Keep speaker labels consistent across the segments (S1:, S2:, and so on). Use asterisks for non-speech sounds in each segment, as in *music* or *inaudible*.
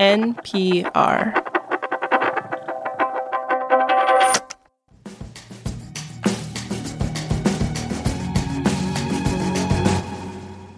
S1: NPR.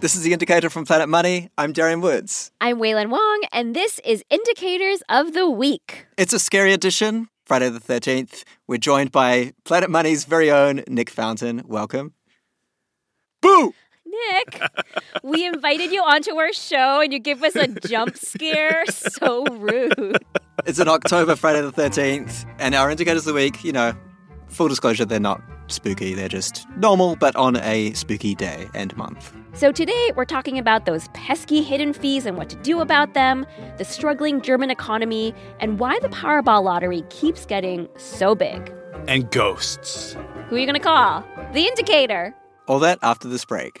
S2: This is the Indicator from Planet Money. I'm Darian Woods.
S3: I'm Wailin Wong, and this is Indicators of the Week.
S2: It's a scary edition, Friday the 13th. We're joined by Planet Money's very own Nick Fountain. Welcome. Boo!
S3: Nick, we invited you onto our show and you give us a jump scare. *laughs* So rude.
S2: It's an October Friday the 13th, and our Indicators of the Week, you know, full disclosure, they're not spooky. They're just normal, but on a spooky day and month.
S3: So today we're talking about those pesky hidden fees and what to do about them, the struggling German economy, and why the Powerball lottery keeps getting so big.
S4: And ghosts.
S3: Who are you going to call? The Indicator.
S2: All that after this break.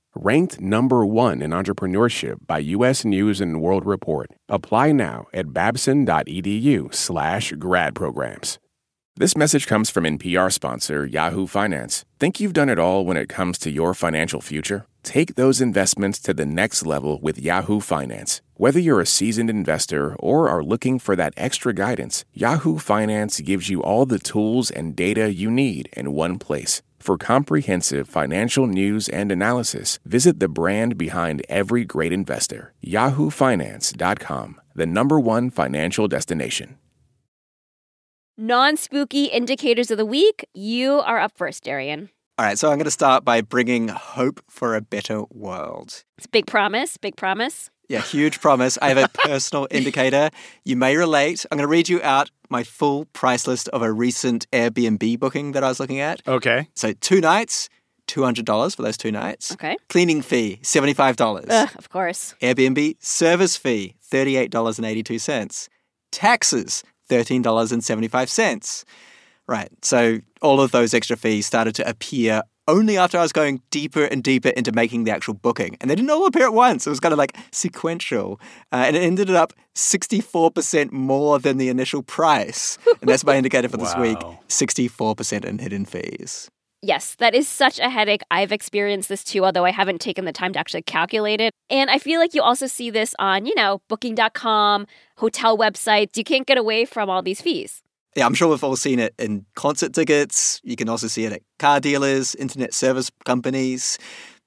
S5: Ranked number one in entrepreneurship by U.S. News and World Report. Apply now at babson.edu slash grad programs. This message comes from NPR sponsor Yahoo Finance. Think you've done it all when it comes to your financial future? Take those investments to the next level with Yahoo Finance. Whether you're a seasoned investor or are looking for that extra guidance, Yahoo Finance gives you all the tools and data you need in one place. For comprehensive financial news and analysis, visit the brand behind every great investor, yahoofinance.com, the number one financial destination.
S3: Non spooky indicators of the week. You are up first, Darian.
S2: All right, so I'm going to start by bringing hope for a better world.
S3: It's a big promise, big promise.
S2: Yeah, huge promise. I have a personal *laughs* indicator. You may relate. I'm going to read you out my full price list of a recent Airbnb booking that I was looking at.
S4: Okay.
S2: So, two nights, $200 for those two nights.
S3: Okay.
S2: Cleaning fee, $75.
S3: Ugh, of course.
S2: Airbnb service fee, $38.82. Taxes, $13.75. Right. So all of those extra fees started to appear only after I was going deeper and deeper into making the actual booking. And they didn't all appear at once. It was kind of like sequential. Uh, and it ended up 64% more than the initial price. And that's my *laughs* indicator for this week 64% in hidden fees.
S3: Yes, that is such a headache. I've experienced this too, although I haven't taken the time to actually calculate it. And I feel like you also see this on, you know, booking.com, hotel websites. You can't get away from all these fees.
S2: Yeah, I'm sure we've all seen it in concert tickets. You can also see it at car dealers, internet service companies.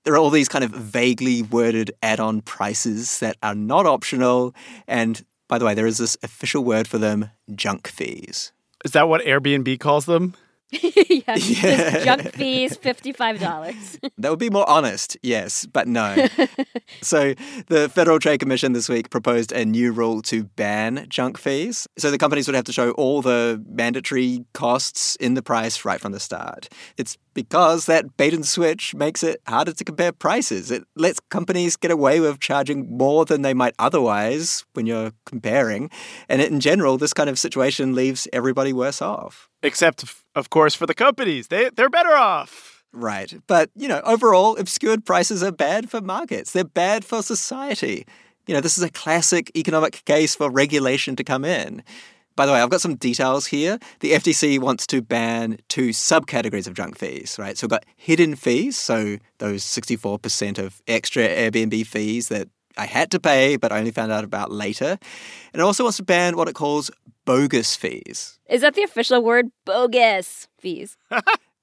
S2: There are all these kind of vaguely worded add on prices that are not optional. And by the way, there is this official word for them junk fees.
S4: Is that what Airbnb calls them? *laughs*
S3: yeah, just junk fees, $55. *laughs*
S2: That would be more honest, yes, but no. *laughs* so, the Federal Trade Commission this week proposed a new rule to ban junk fees. So, the companies would have to show all the mandatory costs in the price right from the start. It's because that bait and switch makes it harder to compare prices. It lets companies get away with charging more than they might otherwise when you're comparing. And in general, this kind of situation leaves everybody worse off.
S4: Except, of course, for the companies. They, they're better off.
S2: Right. But, you know, overall, obscured prices are bad for markets. They're bad for society. You know, this is a classic economic case for regulation to come in. By the way, I've got some details here. The FTC wants to ban two subcategories of junk fees, right? So we've got hidden fees, so those 64% of extra Airbnb fees that I had to pay but I only found out about later. And it also wants to ban what it calls bogus fees.
S3: Is that the official word? Bogus fees. *laughs*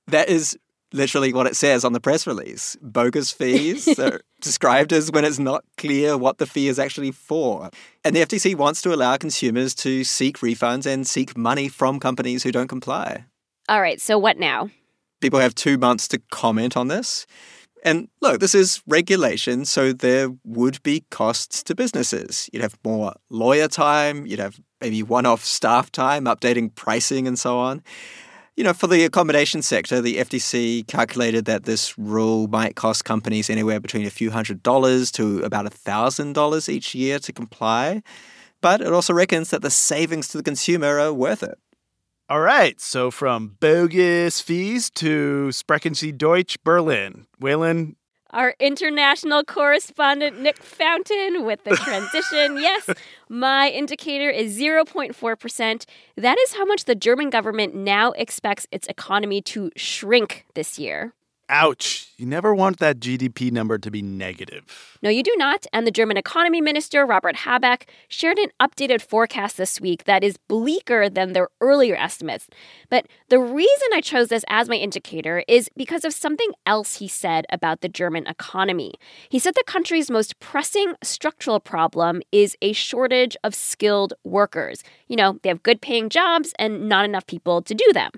S2: That is literally what it says on the press release. Bogus fees *laughs* are described as when it's not clear what the fee is actually for. And the FTC wants to allow consumers to seek refunds and seek money from companies who don't comply.
S3: All right, so what now?
S2: People have two months to comment on this. And look, this is regulation, so there would be costs to businesses. You'd have more lawyer time, you'd have maybe one off staff time, updating pricing, and so on. You know, for the accommodation sector, the FTC calculated that this rule might cost companies anywhere between a few hundred dollars to about a thousand dollars each year to comply. But it also reckons that the savings to the consumer are worth it.
S4: All right, so from bogus fees to Sprechen Sie Deutsch Berlin. Wailin,
S3: Our international correspondent, Nick Fountain, with the transition. *laughs* yes, my indicator is 0.4%. That is how much the German government now expects its economy to shrink this year.
S4: Ouch. You never want that GDP number to be negative.
S3: No, you do not. And the German economy minister, Robert Habeck, shared an updated forecast this week that is bleaker than their earlier estimates. But the reason I chose this as my indicator is because of something else he said about the German economy. He said the country's most pressing structural problem is a shortage of skilled workers. You know, they have good paying jobs and not enough people to do them.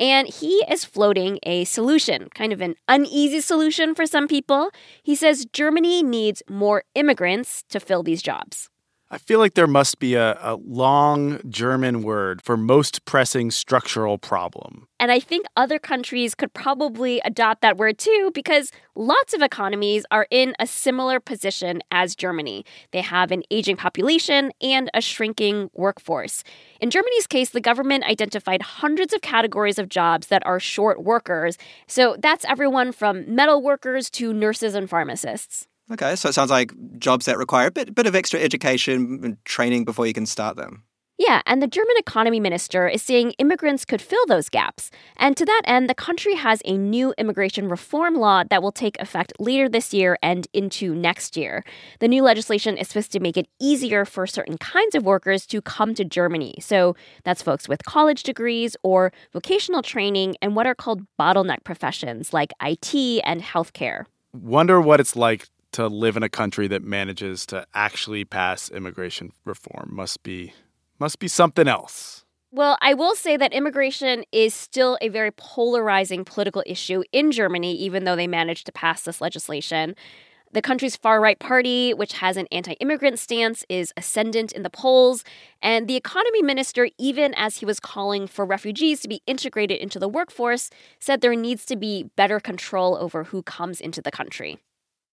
S3: And he is floating a solution, kind of an uneasy solution for some people. He says Germany needs more immigrants to fill these jobs.
S4: I feel like there must be a, a long German word for most pressing structural problem.
S3: And I think other countries could probably adopt that word too because lots of economies are in a similar position as Germany. They have an aging population and a shrinking workforce. In Germany's case, the government identified hundreds of categories of jobs that are short workers. So that's everyone from metal workers to nurses and pharmacists.
S2: Okay, so it sounds like jobs that require a bit, bit of extra education and training before you can start them.
S3: Yeah, and the German economy minister is saying immigrants could fill those gaps. And to that end, the country has a new immigration reform law that will take effect later this year and into next year. The new legislation is supposed to make it easier for certain kinds of workers to come to Germany. So that's folks with college degrees or vocational training and what are called bottleneck professions like IT and healthcare.
S4: Wonder what it's like to live in a country that manages to actually pass immigration reform. Must be must be something else.
S3: Well, I will say that immigration is still a very polarizing political issue in Germany, even though they managed to pass this legislation. The country's far right party, which has an anti immigrant stance, is ascendant in the polls. And the economy minister, even as he was calling for refugees to be integrated into the workforce, said there needs to be better control over who comes into the country.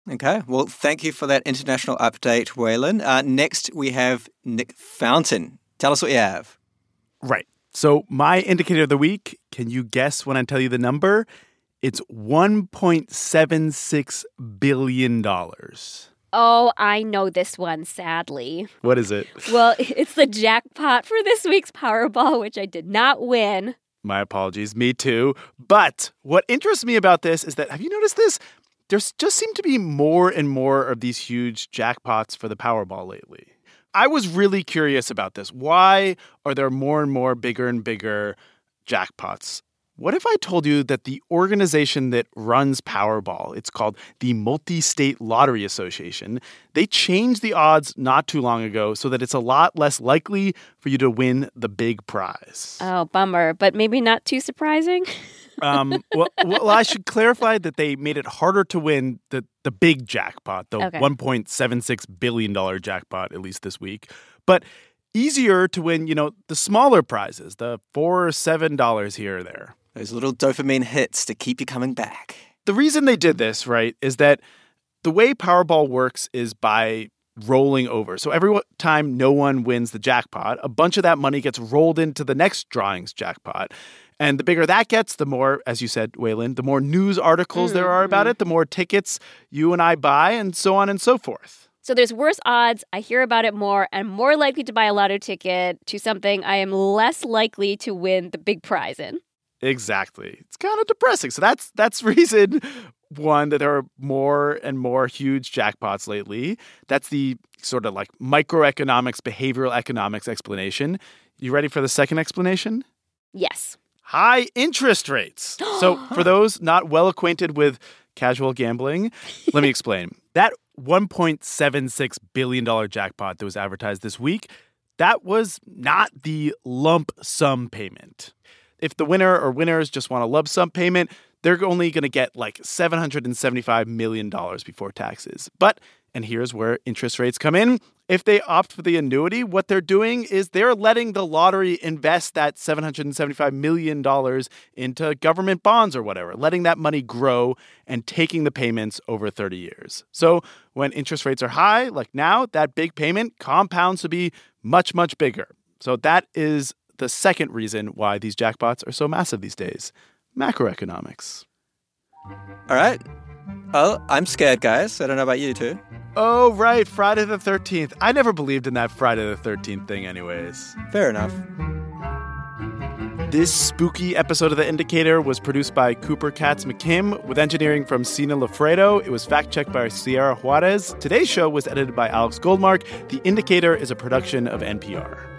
S2: Okay, well, thank you for that international update, Wailin. Uh, next, we have Nick Fountain. Tell us what you have.
S4: Right. So, my indicator of the week, can you guess when I tell you the number? It's $1.76 billion.
S3: Oh, I know this one, sadly.
S4: What is it?
S3: Well, *laughs* it's the jackpot for this week's Powerball, which I did not win.
S4: My apologies. Me too. But what interests me about this is that have you noticed this? There's just seem to be more and more of these huge jackpots for the Powerball lately. I was really curious about this. Why are there more and more bigger and bigger jackpots? What if I told you that the organization that runs Powerball, it's called the Multi-State Lottery Association, they changed the odds not too long ago so that it's a lot less likely for you to win the big prize.
S3: Oh, bummer, but maybe not too surprising. *laughs*
S4: um, well, well, I should clarify that they made it harder to win the, the big jackpot, the
S3: Okay.
S4: $1.76 billion jackpot, at least this week, but easier to win, you know, the smaller prizes, the four or seven dollars here or there.
S2: Those little dopamine hits to keep you coming back.
S4: The reason they did this, right, is that the way Powerball works is by rolling over. So every time no one wins the jackpot, a bunch of that money gets rolled into the next drawing's jackpot. And the bigger that gets, the more, as you said, Wailin, the more news articles there are about mm-hmm. it, the more tickets you and I buy, and so on and so forth.
S3: So there's worse odds. I hear about it more. I'm more likely to buy a lotto ticket to something I am less likely to win the big prize in.
S4: Exactly. It's kind of depressing. So that's that's *laughs* reason one that there are more and more huge jackpots lately. That's the sort of like microeconomics, behavioral economics explanation. You ready for the second explanation?
S3: Yes.
S4: High interest rates. so *gasps* for those not well acquainted with casual gambling, let me explain. *laughs* That 1.76 billion dollar jackpot that was advertised this week, that was not the lump sum payment if the winner or winners just want a lump sum payment, they're only going to get like $775 million before taxes. But, and here's where interest rates come in. If they opt for the annuity, what they're doing is they're letting the lottery invest that $775 million into government bonds or whatever, letting that money grow and taking the payments over 30 years. So when interest rates are high, like now, that big payment compounds to be much, much bigger. So that is the second reason why these jackpots are so massive these days macroeconomics.
S2: All right. Well, I'm scared, guys. I don't know about you two.
S4: Oh, right. Friday the 13th. I never believed in that Friday the 13th thing, anyways.
S2: Fair enough.
S4: This spooky episode of The Indicator was produced by Cooper Katz McKim with engineering from Sina Loffredo. It was fact checked by Sierra Juarez. Today's show was edited by Alex Goldmark. The Indicator is a production of NPR.